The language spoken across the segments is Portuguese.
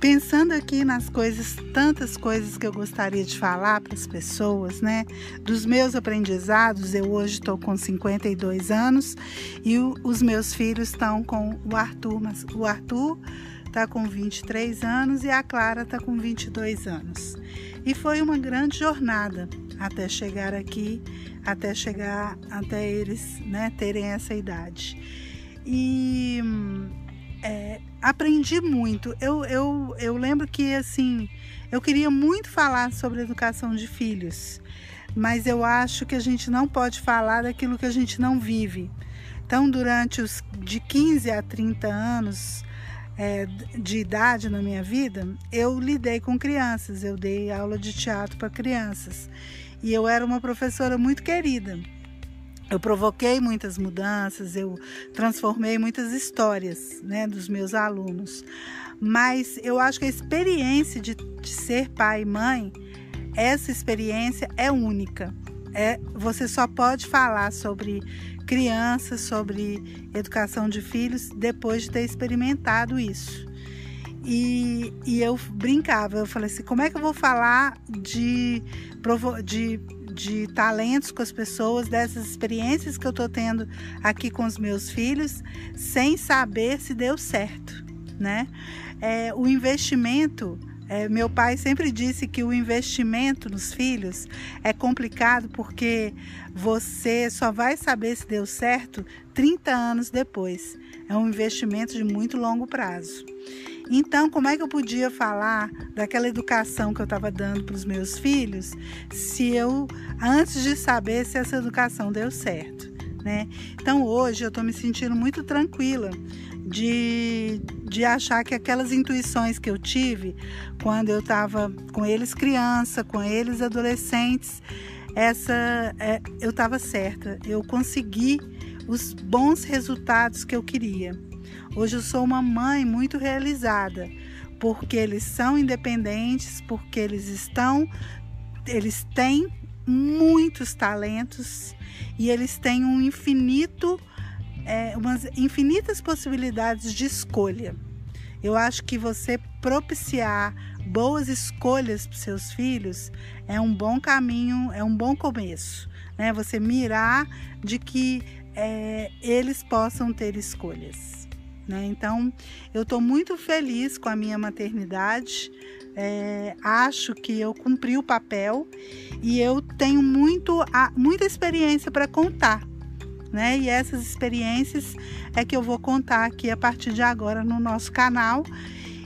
Pensando aqui nas coisas, tantas coisas que eu gostaria de falar para as pessoas, né? Dos meus aprendizados, eu hoje estou com 52 anos e o, os meus filhos estão com o Arthur, mas o Arthur está com 23 anos e a Clara está com 22 anos. E foi uma grande jornada até chegar aqui, até chegar até eles, né, terem essa idade. E é, aprendi muito. Eu, eu, eu lembro que assim, eu queria muito falar sobre educação de filhos, mas eu acho que a gente não pode falar daquilo que a gente não vive. Então, durante os de 15 a 30 anos é, de idade na minha vida, eu lidei com crianças, eu dei aula de teatro para crianças e eu era uma professora muito querida. Eu provoquei muitas mudanças, eu transformei muitas histórias né, dos meus alunos. Mas eu acho que a experiência de, de ser pai e mãe, essa experiência é única. É, você só pode falar sobre crianças, sobre educação de filhos, depois de ter experimentado isso. E, e eu brincava, eu falei assim: como é que eu vou falar de, de de talentos com as pessoas, dessas experiências que eu estou tendo aqui com os meus filhos, sem saber se deu certo, né? É, o investimento é, meu pai sempre disse que o investimento nos filhos é complicado porque você só vai saber se deu certo 30 anos depois. É um investimento de muito longo prazo. Então, como é que eu podia falar daquela educação que eu estava dando para os meus filhos se eu, antes de saber se essa educação deu certo? Né? Então, hoje eu estou me sentindo muito tranquila de, de achar que aquelas intuições que eu tive quando eu estava com eles criança, com eles adolescentes, essa é, eu estava certa. Eu consegui os bons resultados que eu queria. Hoje eu sou uma mãe muito realizada, porque eles são independentes, porque eles estão, eles têm muitos talentos e eles têm um infinito, é, umas infinitas possibilidades de escolha. Eu acho que você propiciar boas escolhas para seus filhos é um bom caminho, é um bom começo, né? Você mirar de que é, eles possam ter escolhas. Né? Então, eu estou muito feliz com a minha maternidade. É, acho que eu cumpri o papel e eu tenho muito, muita experiência para contar. Né? E essas experiências é que eu vou contar aqui a partir de agora no nosso canal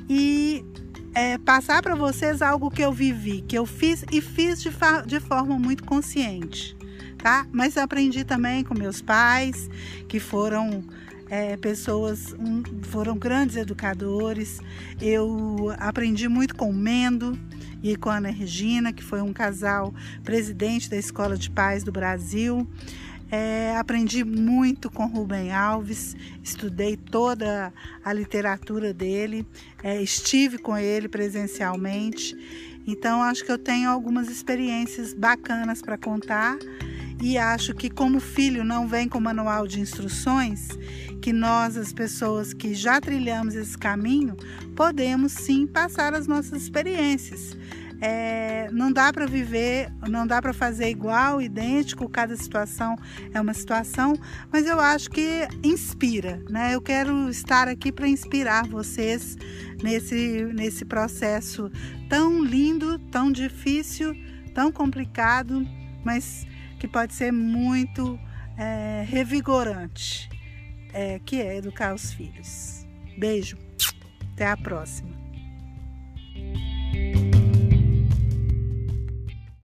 e é, passar para vocês algo que eu vivi, que eu fiz e fiz de, de forma muito consciente tá? Mas aprendi também com meus pais, que foram é, pessoas, um, foram grandes educadores. Eu aprendi muito com o Mendo e com a Ana Regina, que foi um casal presidente da Escola de Paz do Brasil. É, aprendi muito com Rubem Alves, estudei toda a literatura dele, é, estive com ele presencialmente. Então, acho que eu tenho algumas experiências bacanas para contar e acho que como filho não vem com manual de instruções, que nós, as pessoas que já trilhamos esse caminho, podemos sim passar as nossas experiências. É, não dá para viver, não dá para fazer igual, idêntico, cada situação é uma situação, mas eu acho que inspira, né? Eu quero estar aqui para inspirar vocês nesse, nesse processo tão lindo, tão difícil, tão complicado, mas que pode ser muito é, revigorante, é, que é educar os filhos. Beijo, até a próxima.